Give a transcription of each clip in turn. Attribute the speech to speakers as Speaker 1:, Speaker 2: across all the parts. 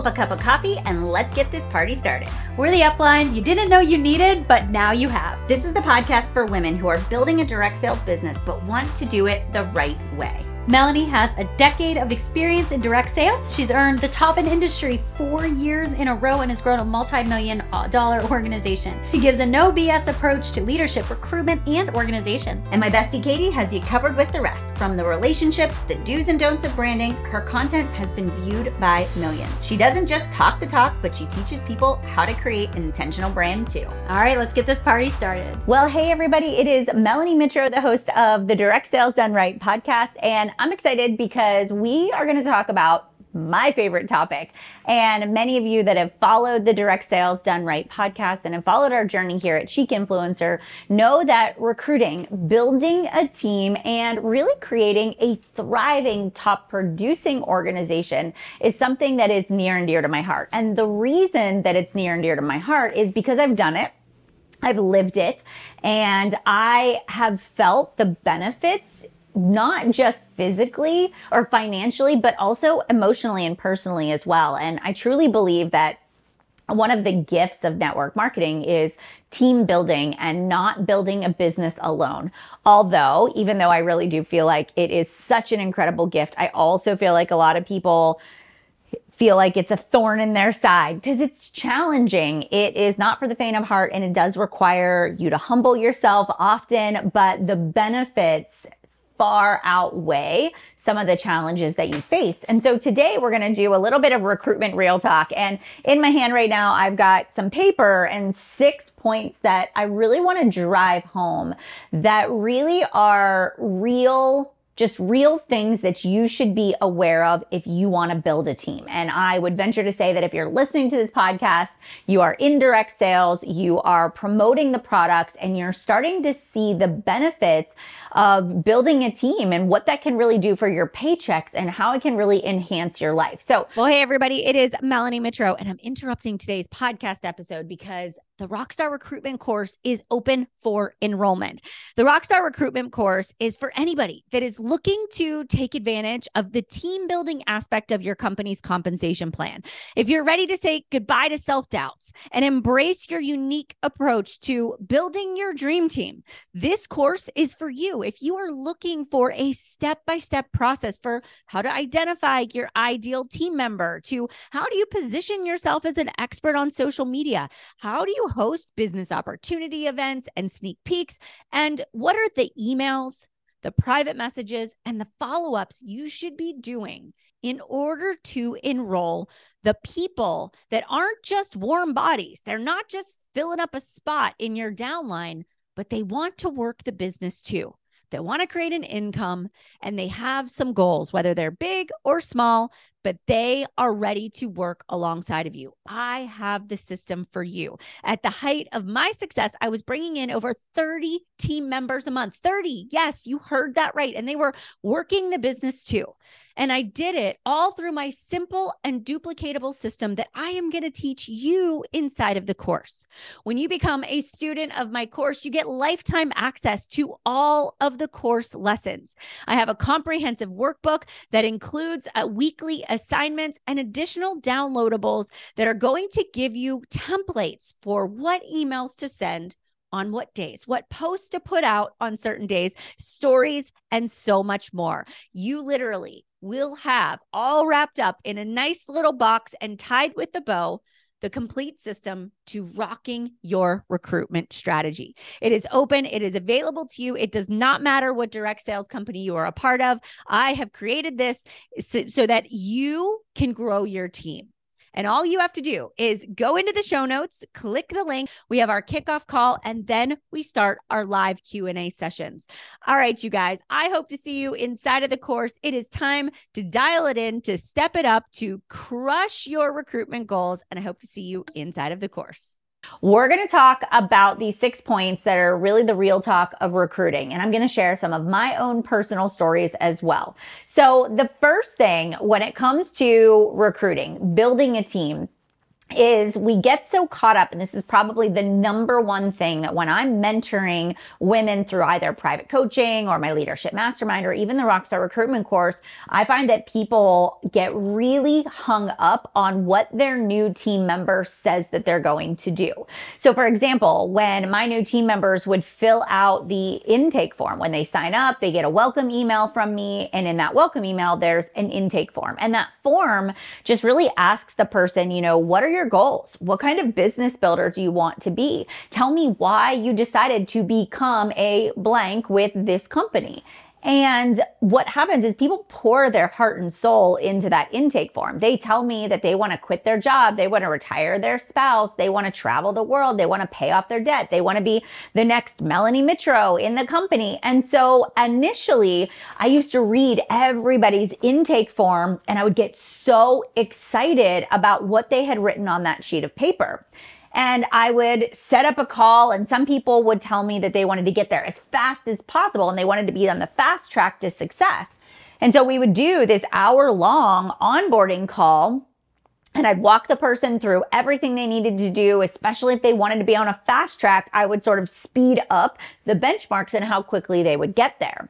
Speaker 1: up a cup of coffee and let's get this party started.
Speaker 2: We're the uplines you didn't know you needed, but now you have.
Speaker 1: This is the podcast for women who are building a direct sales business but want to do it the right way.
Speaker 2: Melanie has a decade of experience in direct sales. She's earned the top in industry four years in a row and has grown a multi million dollar organization. She gives a no BS approach to leadership, recruitment, and organization.
Speaker 1: And my bestie Katie has you covered with the rest. From the relationships, the do's and don'ts of branding, her content has been viewed by millions. She doesn't just talk the talk, but she teaches people how to create an intentional brand too.
Speaker 2: All right, let's get this party started.
Speaker 1: Well, hey everybody, it is Melanie Mitro, the host of the Direct Sales Done Right podcast. And I'm excited because we are going to talk about my favorite topic. And many of you that have followed the Direct Sales Done Right podcast and have followed our journey here at Chic Influencer know that recruiting, building a team, and really creating a thriving, top producing organization is something that is near and dear to my heart. And the reason that it's near and dear to my heart is because I've done it. I've lived it and I have felt the benefits not just physically or financially, but also emotionally and personally as well. And I truly believe that one of the gifts of network marketing is team building and not building a business alone. Although, even though I really do feel like it is such an incredible gift, I also feel like a lot of people feel like it's a thorn in their side because it's challenging. It is not for the faint of heart and it does require you to humble yourself often, but the benefits far outweigh some of the challenges that you face. And so today we're going to do a little bit of recruitment real talk. And in my hand right now, I've got some paper and six points that I really want to drive home that really are real just real things that you should be aware of if you want to build a team. And I would venture to say that if you're listening to this podcast, you are in direct sales, you are promoting the products, and you're starting to see the benefits of building a team and what that can really do for your paychecks and how it can really enhance your life. So,
Speaker 3: well, hey, everybody, it is Melanie Mitro, and I'm interrupting today's podcast episode because the Rockstar Recruitment course is open for enrollment. The Rockstar Recruitment course is for anybody that is looking to take advantage of the team building aspect of your company's compensation plan. If you're ready to say goodbye to self doubts and embrace your unique approach to building your dream team, this course is for you. If you are looking for a step by step process for how to identify your ideal team member, to how do you position yourself as an expert on social media, how do you host business opportunity events and sneak peeks? And what are the emails, the private messages, and the follow ups you should be doing in order to enroll the people that aren't just warm bodies? They're not just filling up a spot in your downline, but they want to work the business too. They want to create an income and they have some goals, whether they're big or small but they are ready to work alongside of you. I have the system for you. At the height of my success, I was bringing in over 30 team members a month. 30. Yes, you heard that right. And they were working the business too. And I did it all through my simple and duplicatable system that I am going to teach you inside of the course. When you become a student of my course, you get lifetime access to all of the course lessons. I have a comprehensive workbook that includes a weekly assignments, and additional downloadables that are going to give you templates for what emails to send on what days, what posts to put out on certain days, stories, and so much more. You literally will have all wrapped up in a nice little box and tied with a bow the complete system to rocking your recruitment strategy. It is open, it is available to you. It does not matter what direct sales company you are a part of. I have created this so, that you can grow your team. And all you have to do is go into the show notes, click the link. We have our kickoff call and then we start our live Q&A sessions. All right, you guys, I hope to see you inside of the course. It is time to dial it in, to step it up, to crush your recruitment goals, and I hope to see you inside of the course.
Speaker 1: We're going to talk about these six points that are really the real talk of recruiting. And I'm going to share some of my own personal stories as well. So, the first thing when it comes to recruiting, building a team, is we get so caught up, and this is probably the number one thing that when I'm mentoring women through either private coaching or my leadership mastermind or even the Rockstar recruitment course, I find that people get really hung up on what their new team member says that they're going to do. So, for example, when my new team members would fill out the intake form, when they sign up, they get a welcome email from me. And in that welcome email, there's an intake form. And that form just really asks the person, you know, what are your your goals? What kind of business builder do you want to be? Tell me why you decided to become a blank with this company. And what happens is people pour their heart and soul into that intake form. They tell me that they want to quit their job. They want to retire their spouse. They want to travel the world. They want to pay off their debt. They want to be the next Melanie Mitro in the company. And so initially, I used to read everybody's intake form and I would get so excited about what they had written on that sheet of paper and I would set up a call and some people would tell me that they wanted to get there as fast as possible and they wanted to be on the fast track to success. And so we would do this hour long onboarding call and I'd walk the person through everything they needed to do, especially if they wanted to be on a fast track. I would sort of speed up the benchmarks and how quickly they would get there.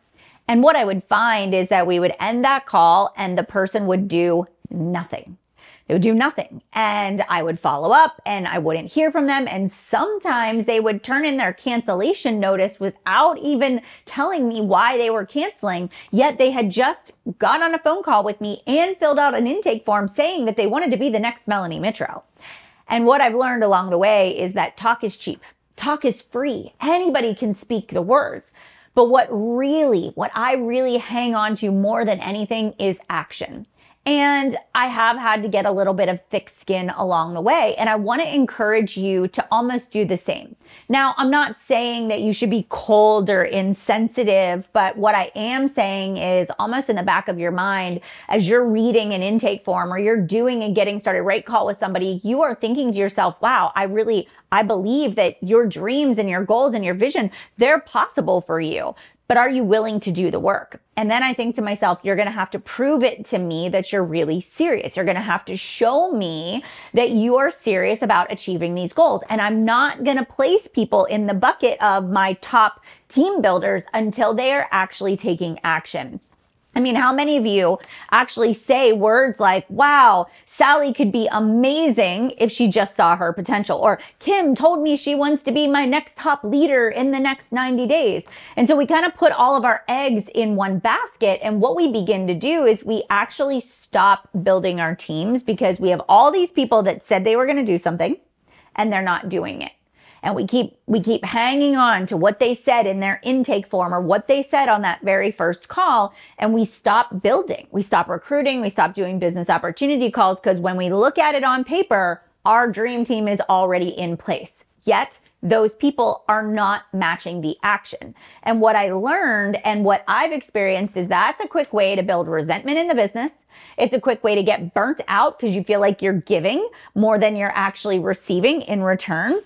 Speaker 1: And what I would find is that we would end that call and the person would do nothing. They would do nothing. And I would follow up and I wouldn't hear from them. And sometimes they would turn in their cancellation notice without even telling me why they were canceling. Yet they had just got on a phone call with me and filled out an intake form saying that they wanted to be the next Melanie Mitro. And what I've learned along the way is that talk is cheap. Talk is free. Anybody can speak the words. But what really, what I really hang on to more than anything is action. And I have had to get a little bit of thick skin along the way. And I want to encourage you to almost do the same. Now, I'm not saying that you should be cold or insensitive, but what I am saying is almost in the back of your mind, as you're reading an intake form or you're doing a getting started right call with somebody, you are thinking to yourself, wow, I really, I believe that your dreams and your goals and your vision, they're possible for you but are you willing to do the work? And then I think to myself, you're going to have to prove it to me that you're really serious. You're going to have to show me that you are serious about achieving these goals. And I'm not going to place people in the bucket of my top team builders until they are actually taking action. I mean, how many of you actually say words like, wow, Sally could be amazing if she just saw her potential? Or Kim told me she wants to be my next top leader in the next 90 days. And so we kind of put all of our eggs in one basket. And what we begin to do is we actually stop building our teams because we have all these people that said they were going to do something and they're not doing it and we keep we keep hanging on to what they said in their intake form or what they said on that very first call and we stop building we stop recruiting we stop doing business opportunity calls because when we look at it on paper our dream team is already in place yet those people are not matching the action. And what I learned and what I've experienced is that's a quick way to build resentment in the business. It's a quick way to get burnt out because you feel like you're giving more than you're actually receiving in return.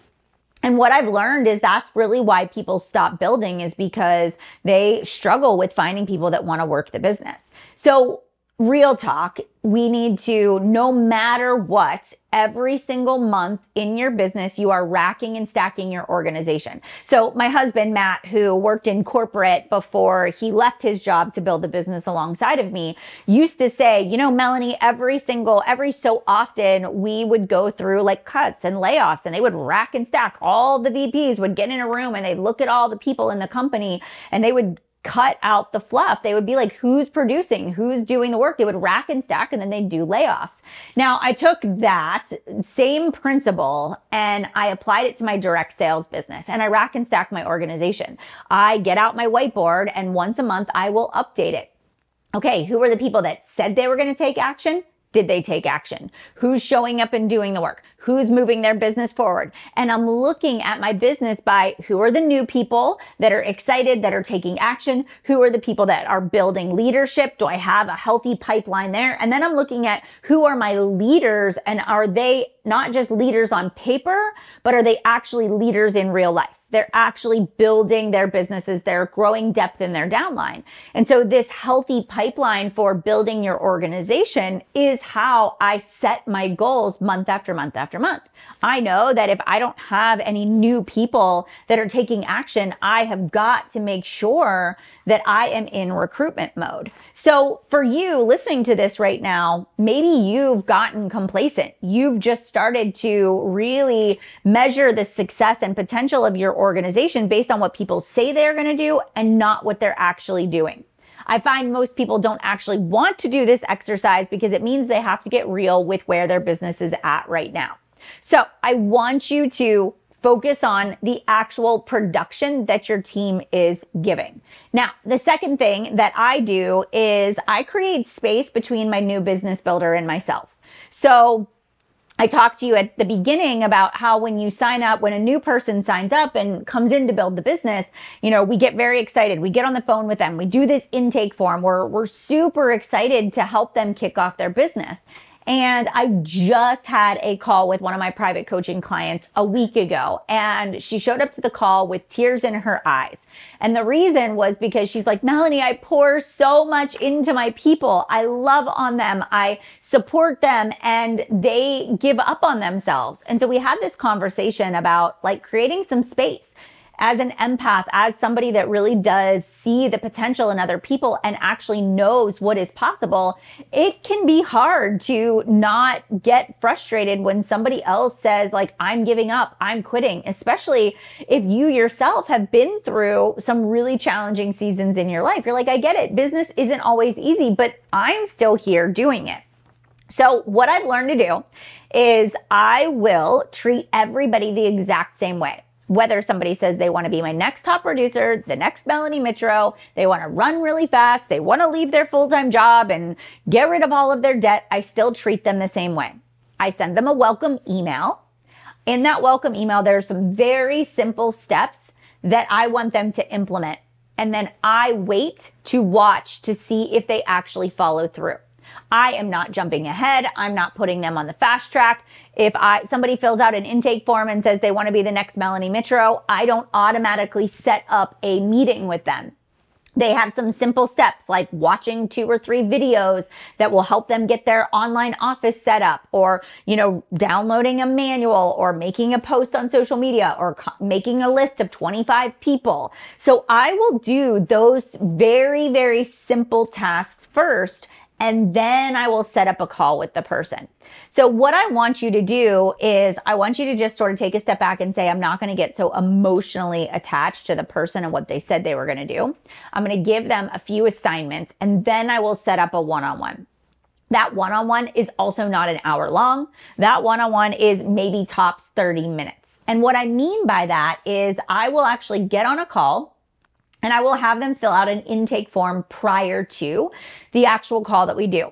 Speaker 1: And what I've learned is that's really why people stop building is because they struggle with finding people that want to work the business. So real talk, we need to, no matter what, every single month in your business, you are racking and stacking your organization. So my husband, Matt, who worked in corporate before he left his job to build the business alongside of me, used to say, you know, Melanie, every single, every so often we would go through like cuts and layoffs and they would rack and stack. All the VPs would get in a room and they'd look at all the people in the company and they would cut out the fluff. They would be like, who's producing? Who's doing the work? They would rack and stack and then they'd do layoffs. Now I took that same principle and I applied it to my direct sales business and I rack and stack my organization. I get out my whiteboard and once a month I will update it. Okay, who are the people that said they were going to take action? Did they take action? Who's showing up and doing the work? Who's moving their business forward? And I'm looking at my business by who are the new people that are excited, that are taking action? Who are the people that are building leadership? Do I have a healthy pipeline there? And then I'm looking at who are my leaders and are they not just leaders on paper, but are they actually leaders in real life? They're actually building their businesses. They're growing depth in their downline. And so this healthy pipeline for building your organization is how I set my goals month after month after month. I know that if I don't have any new people that are taking action, I have got to make sure that I am in recruitment mode. So for you listening to this right now, maybe you've gotten complacent. You've just started to really measure the success and potential of your organization based on what people say they're going to do and not what they're actually doing. I find most people don't actually want to do this exercise because it means they have to get real with where their business is at right now. So I want you to focus on the actual production that your team is giving. Now, the second thing that I do is I create space between my new business builder and myself. So I talked to you at the beginning about how when you sign up, when a new person signs up and comes in to build the business, you know, we get very excited. We get on the phone with them. We do this intake form. We're, we're super excited to help them kick off their business. And I just had a call with one of my private coaching clients a week ago. And she showed up to the call with tears in her eyes. And the reason was because she's like, Melanie, I pour so much into my people. I love on them. I support them and they give up on themselves. And so we had this conversation about like creating some space as an empath, as somebody that really does see the potential in other people and actually knows what is possible, it can be hard to not get frustrated when somebody else says, like, I'm giving up, I'm quitting, especially if you yourself have been through some really challenging seasons in your life. You're like, I get it. Business isn't always easy, but I'm still here doing it. So, what I've learned to do is I will treat everybody the exact same way whether somebody says they want to be my next top producer, the next Melanie Mitro, they want to run really fast, they want to leave their full time job and get rid of all of their debt, I still treat them the same way. I send them a welcome email. In that welcome email, there are some very simple steps that I want them to implement. And then I wait to watch to see if they actually follow through. I am not jumping ahead. I'm not putting them on the fast track. If I somebody fills out an intake form and says they want to be the next Melanie Mitro, I don't automatically set up a meeting with them. They have some simple steps like watching two or three videos that will help them get their online office set up or, you know, downloading a manual or making a post on social media or co- making a list of 25 people. So I will do those very, very simple tasks first and then I will set up a call with the person. So what I want you to do is I want you to just sort of take a step back and say, I'm not going to get so emotionally attached to the person and what they said they were going to do. I'm going to give them a few assignments and then I will set up a one-on-one. That one on one is also not an hour long. That one on one is maybe tops 30 minutes. And what I mean by that is I will actually get on a call and I will have them fill out an intake form prior to the actual call that we do.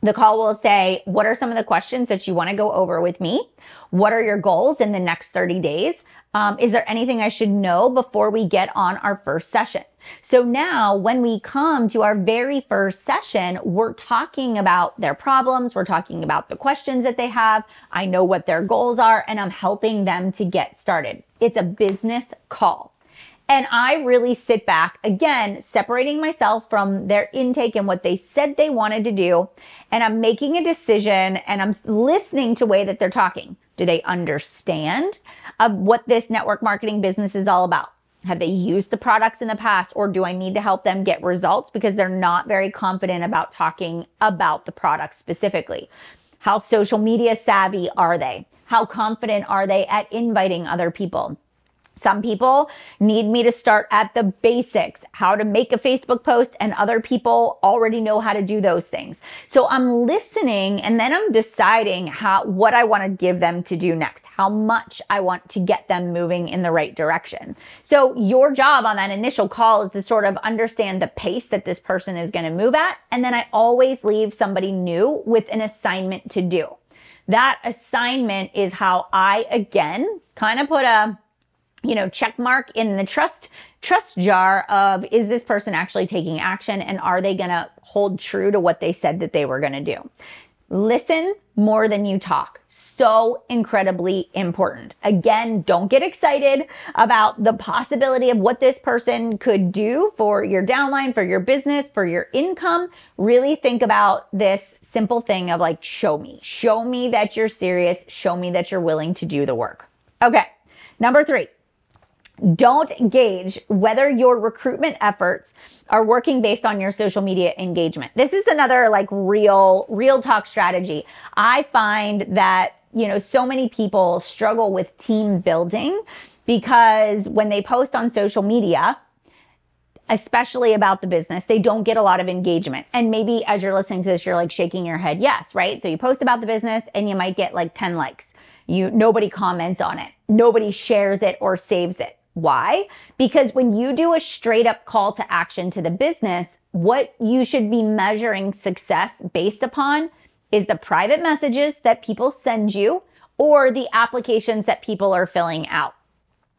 Speaker 1: The call will say, What are some of the questions that you want to go over with me? What are your goals in the next 30 days? Um, is there anything I should know before we get on our first session? So now, when we come to our very first session, we're talking about their problems, we're talking about the questions that they have. I know what their goals are, and I'm helping them to get started. It's a business call. And I really sit back, again, separating myself from their intake and what they said they wanted to do. And I'm making a decision and I'm listening to way that they're talking. Do they understand of what this network marketing business is all about? Have they used the products in the past or do I need to help them get results because they're not very confident about talking about the product specifically? How social media savvy are they? How confident are they at inviting other people? Some people need me to start at the basics, how to make a Facebook post, and other people already know how to do those things. So I'm listening and then I'm deciding how, what I want to give them to do next, how much I want to get them moving in the right direction. So your job on that initial call is to sort of understand the pace that this person is going to move at. And then I always leave somebody new with an assignment to do. That assignment is how I, again, kind of put a, you know, check mark in the trust trust jar of is this person actually taking action and are they going to hold true to what they said that they were going to do? Listen more than you talk. So incredibly important. Again, don't get excited about the possibility of what this person could do for your downline, for your business, for your income. Really think about this simple thing of like, show me, show me that you're serious, show me that you're willing to do the work. Okay. Number three, don't gauge whether your recruitment efforts are working based on your social media engagement. This is another like real, real talk strategy. I find that, you know, so many people struggle with team building because when they post on social media, especially about the business, they don't get a lot of engagement. And maybe as you're listening to this, you're like shaking your head, yes, right? So you post about the business and you might get like 10 likes. You nobody comments on it. Nobody shares it or saves it. Why? Because when you do a straight up call to action to the business, what you should be measuring success based upon is the private messages that people send you or the applications that people are filling out.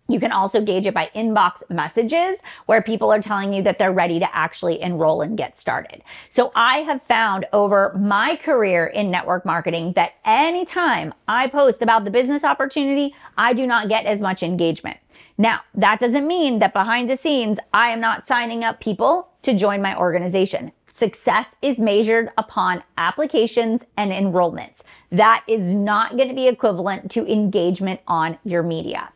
Speaker 1: You can also gauge it by inbox messages where people are telling you that they're ready to actually enroll and get started. So I have found over my career in network marketing that anytime I post about the business opportunity, I do not get as much engagement. Now, that doesn't mean that behind the scenes, I am not signing up people to join my organization. Success is measured upon applications and enrollments. That is not going to be equivalent to engagement on your media.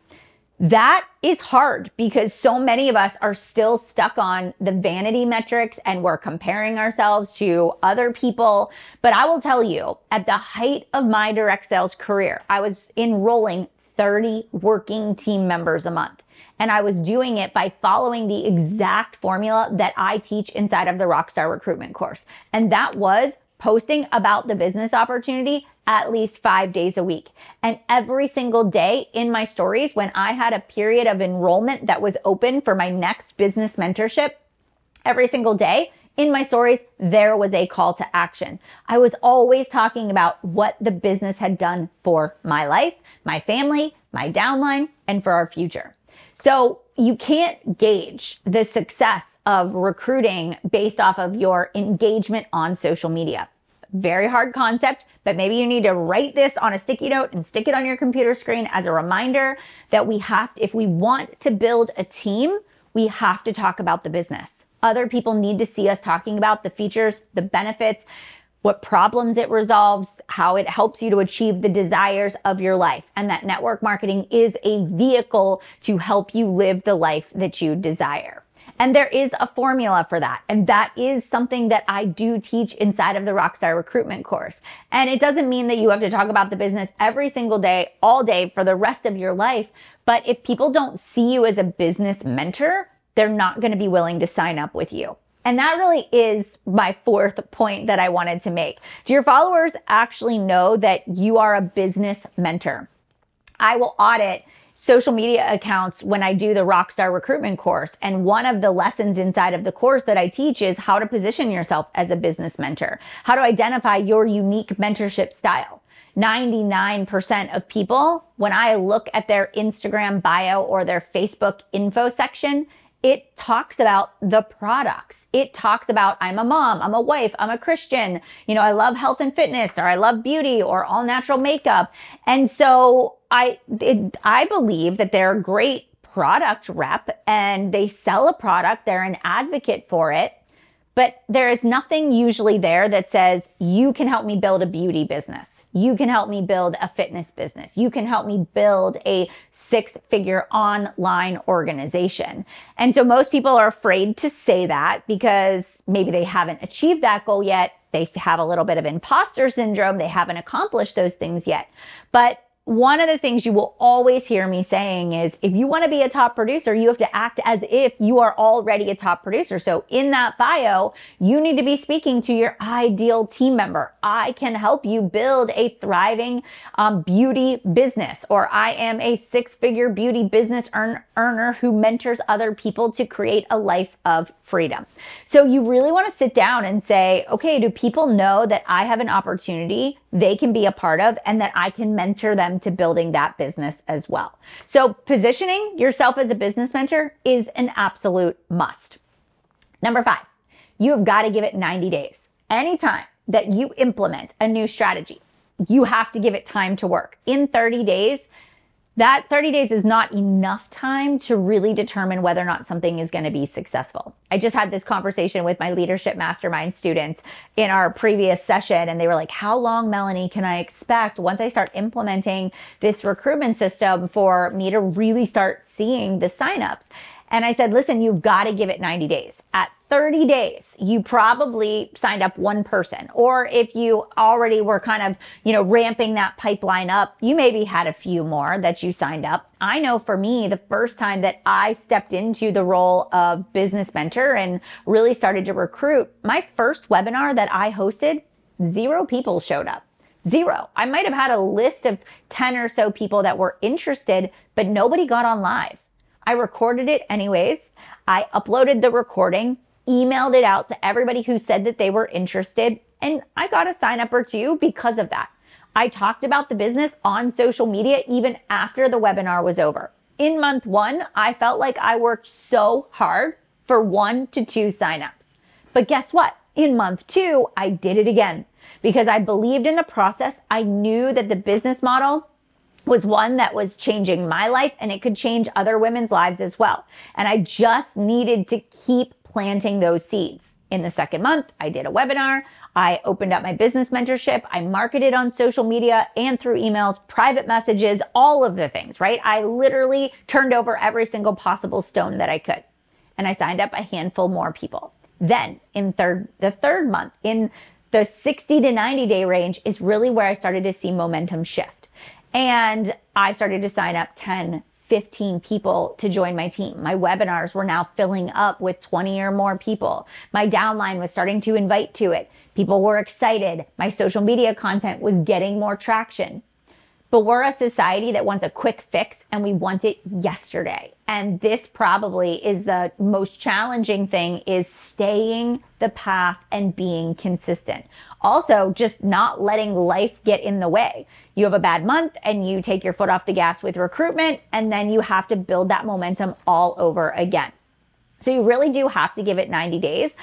Speaker 1: That is hard because so many of us are still stuck on the vanity metrics and we're comparing ourselves to other people. But I will tell you, at the height of my direct sales career, I was enrolling 30 working team members a month. And I was doing it by following the exact formula that I teach inside of the Rockstar recruitment course. And that was posting about the business opportunity at least five days a week. And every single day in my stories, when I had a period of enrollment that was open for my next business mentorship, every single day, in my stories, there was a call to action. I was always talking about what the business had done for my life, my family, my downline, and for our future. So you can't gauge the success of recruiting based off of your engagement on social media. Very hard concept, but maybe you need to write this on a sticky note and stick it on your computer screen as a reminder that we have, if we want to build a team, we have to talk about the business. Other people need to see us talking about the features, the benefits, what problems it resolves, how it helps you to achieve the desires of your life. And that network marketing is a vehicle to help you live the life that you desire. And there is a formula for that. And that is something that I do teach inside of the Rockstar recruitment course. And it doesn't mean that you have to talk about the business every single day, all day for the rest of your life. But if people don't see you as a business mentor, they're not going to be willing to sign up with you. And that really is my fourth point that I wanted to make. Do your followers actually know that you are a business mentor? I will audit social media accounts when I do the Rockstar recruitment course. And one of the lessons inside of the course that I teach is how to position yourself as a business mentor, how to identify your unique mentorship style. 99% of people, when I look at their Instagram bio or their Facebook info section, it talks about the products. It talks about I'm a mom, I'm a wife, I'm a Christian, you know, I love health and fitness or I love beauty or all natural makeup. And so I it, I believe that they're a great product rep and they sell a product, they're an advocate for it. But there is nothing usually there that says you can help me build a beauty business you can help me build a fitness business. You can help me build a six figure online organization. And so most people are afraid to say that because maybe they haven't achieved that goal yet. They have a little bit of imposter syndrome. They haven't accomplished those things yet. But one of the things you will always hear me saying is if you want to be a top producer, you have to act as if you are already a top producer. So in that bio, you need to be speaking to your ideal team member. I can help you build a thriving um, beauty business, or I am a six figure beauty business earn- earner who mentors other people to create a life of freedom. So you really want to sit down and say, okay, do people know that I have an opportunity they can be a part of and that I can mentor them to building that business as well. So positioning yourself as a business mentor is an absolute must. Number five, you have got to give it 90 days. Anytime that you implement a new strategy, you have to give it time to work. In 30 days, that 30 days is not enough time to really determine whether or not something is going to be successful. I just had this conversation with my leadership mastermind students in our previous session, and they were like, How long, Melanie, can I expect once I start implementing this recruitment system for me to really start seeing the signups? And I said, listen, you've got to give it 90 days. At 30 days, you probably signed up one person. Or if you already were kind of, you know, ramping that pipeline up, you maybe had a few more that you signed up. I know for me, the first time that I stepped into the role of business mentor and really started to recruit, my first webinar that I hosted, zero people showed up. Zero. I might have had a list of 10 or so people that were interested, but nobody got on live. I recorded it anyways. I uploaded the recording, emailed it out to everybody who said that they were interested, and I got a sign up or two because of that. I talked about the business on social media even after the webinar was over. In month one, I felt like I worked so hard for one to two signups. But guess what? In month two, I did it again because I believed in the process. I knew that the business model was one that was changing my life and it could change other women's lives as well. And I just needed to keep planting those seeds. In the second month, I did a webinar. I opened up my business mentorship. I marketed on social media and through emails, private messages, all of the things, right? I literally turned over every single possible stone that I could. And I signed up a handful more people. Then in third, the third month, in the 60 to 90 day range is really where I started to see momentum shift. And I started to sign up 10, 15 people to join my team. My webinars were now filling up with 20 or more people. My downline was starting to invite to it. People were excited. My social media content was getting more traction. But we're a society that wants a quick fix and we want it yesterday. And this probably is the most challenging thing is staying the path and being consistent. Also, just not letting life get in the way. You have a bad month and you take your foot off the gas with recruitment, and then you have to build that momentum all over again. So you really do have to give it 90 days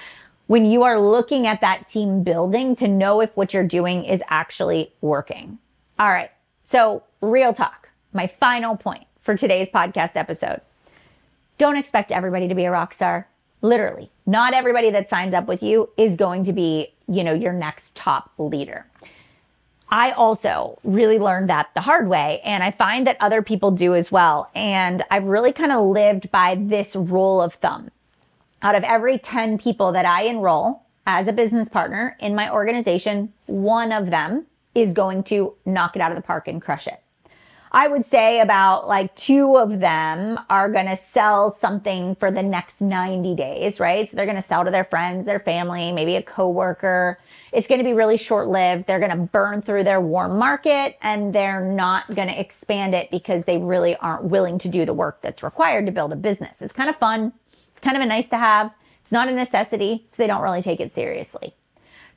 Speaker 1: when you are looking at that team building to know if what you're doing is actually working. All right. So, real talk, my final point for today's podcast episode. Don't expect everybody to be a rock star. Literally, not everybody that signs up with you is going to be, you know, your next top leader. I also really learned that the hard way, and I find that other people do as well. And I've really kind of lived by this rule of thumb. Out of every 10 people that I enroll as a business partner in my organization, one of them is going to knock it out of the park and crush it. I would say about like two of them are going to sell something for the next 90 days, right? So they're going to sell to their friends, their family, maybe a coworker. It's going to be really short lived. They're going to burn through their warm market and they're not going to expand it because they really aren't willing to do the work that's required to build a business. It's kind of fun. It's kind of a nice to have. It's not a necessity, so they don't really take it seriously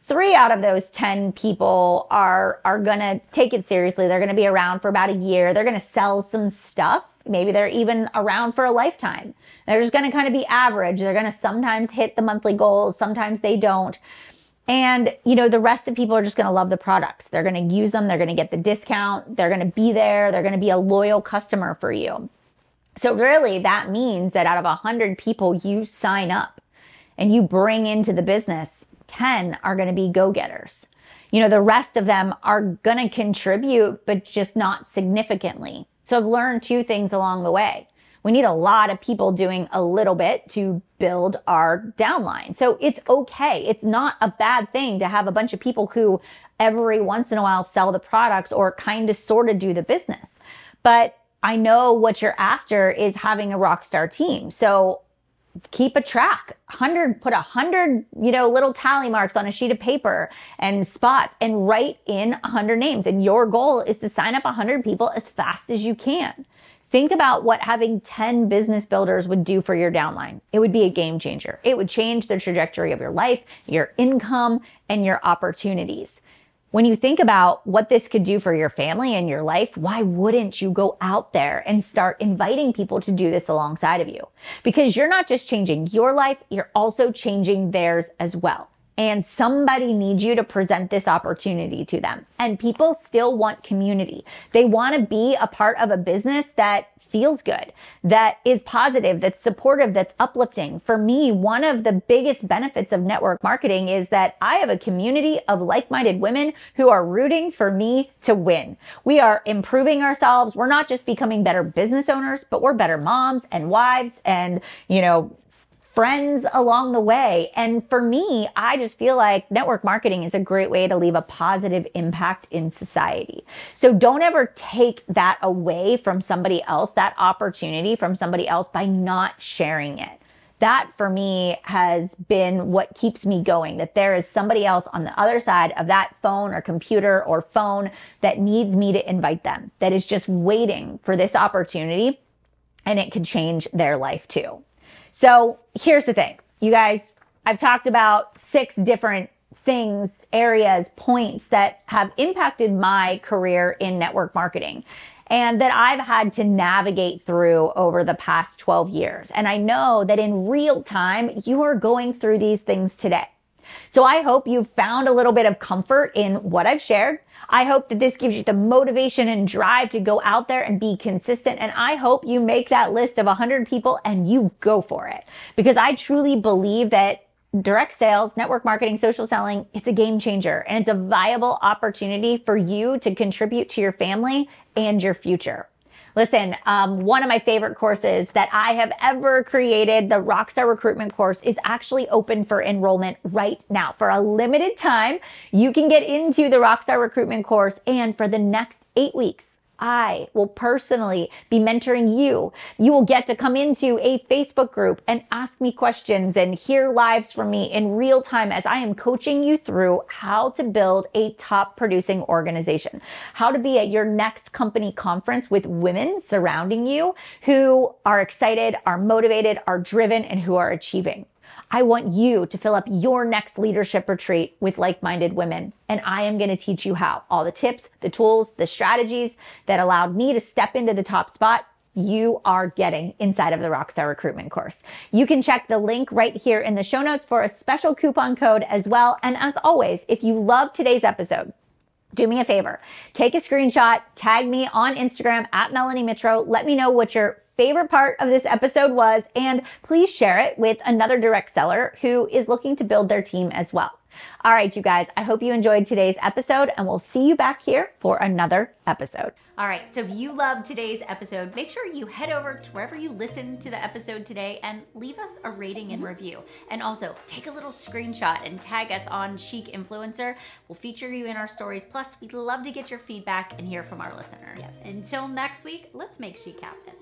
Speaker 1: three out of those 10 people are are going to take it seriously. They're going to be around for about a year. They're going to sell some stuff. Maybe they're even around for a lifetime. They're just going to kind of be average. They're going to sometimes hit the monthly goals sometimes they don't. And you know the rest of people are just going to love the products. They're going to use them. They're going to get the discount. They're going to be there. They're going to be a loyal customer for you. So really that means that out of 100 people you sign up and you bring into the business 10 are going to be go getters. You know, the rest of them are going to contribute, but just not significantly. So I've learned two things along the way. We need a lot of people doing a little bit to build our downline. So it's okay. It's not a bad thing to have a bunch of people who every once in a while sell the products or kind of sort of do the business. But I know what you're after is having a rock star team. So keep a track. 100 put a 100 you know little tally marks on a sheet of paper and spots and write in 100 names. And your goal is to sign up 100 people as fast as you can. Think about what having 10 business builders would do for your downline. It would be a game changer. It would change the trajectory of your life your income and your opportunities when you think about what this could do for your family and your life, why wouldn't you go out there and start inviting people to do this alongside of you? Because you're not just changing your life, you're also changing theirs as well. and somebody needs you to present this opportunity to them. And people still want community. They want to be a part of a business that feels good, that is positive, that's supportive, that's uplifting. For me, one of the biggest benefits of network marketing is that I have a community of like minded women who are rooting for me to win. We are improving ourselves. We're not just becoming better business owners, but we're better moms and wives and, you know, friends along the way. And for me, I just feel like network marketing is a great way to leave a positive impact in society. So don't ever take that away from somebody else, that opportunity from somebody else by not sharing it. That for me has been what keeps me going, that there is somebody else on the other side of that phone or computer or phone that needs me to invite them, that is just waiting for this opportunity and it could change their life too. So here's the thing, you guys, I've talked about six different things, areas, points that have impacted my career in network marketing and that I've had to navigate through over the past 12 years. And I know that in real time, you are going through these things today. So I hope you've found a little bit of comfort in what I've shared. I hope that this gives you the motivation and drive to go out there and be consistent. And I hope you make that list of 100 people and you go for it because I truly believe that direct sales, network marketing, social selling, it's a game changer and it's a viable opportunity for you to contribute to your family and your future. Listen, um, one of my favorite courses that I have ever created, the Rockstar Recruitment course, is actually open for enrollment right now. For a limited time, you can get into the Rockstar Recruitment course, and for the next eight weeks, I will personally be mentoring you. You will get to come into a Facebook group and ask me questions and hear lives from me in real time as I am coaching you through how to build a top producing organization, how to be at your next company conference with women surrounding you who are excited, are motivated, are driven, and who are achieving. I want you to fill up your next leadership retreat with like minded women. And I am going to teach you how all the tips, the tools, the strategies that allowed me to step into the top spot you are getting inside of the Rockstar Recruitment course. You can check the link right here in the show notes for a special coupon code as well. And as always, if you love today's episode, do me a favor. Take a screenshot, tag me on Instagram at Melanie Mitro. Let me know what your favorite part of this episode was, and please share it with another direct seller who is looking to build their team as well. All right, you guys, I hope you enjoyed today's episode, and we'll see you back here for another episode.
Speaker 2: All right, so if you loved today's episode, make sure you head over to wherever you listened to the episode today and leave us a rating and review. And also take a little screenshot and tag us on Chic Influencer. We'll feature you in our stories. Plus, we'd love to get your feedback and hear from our listeners. Yep. Until next week, let's make Chic happen.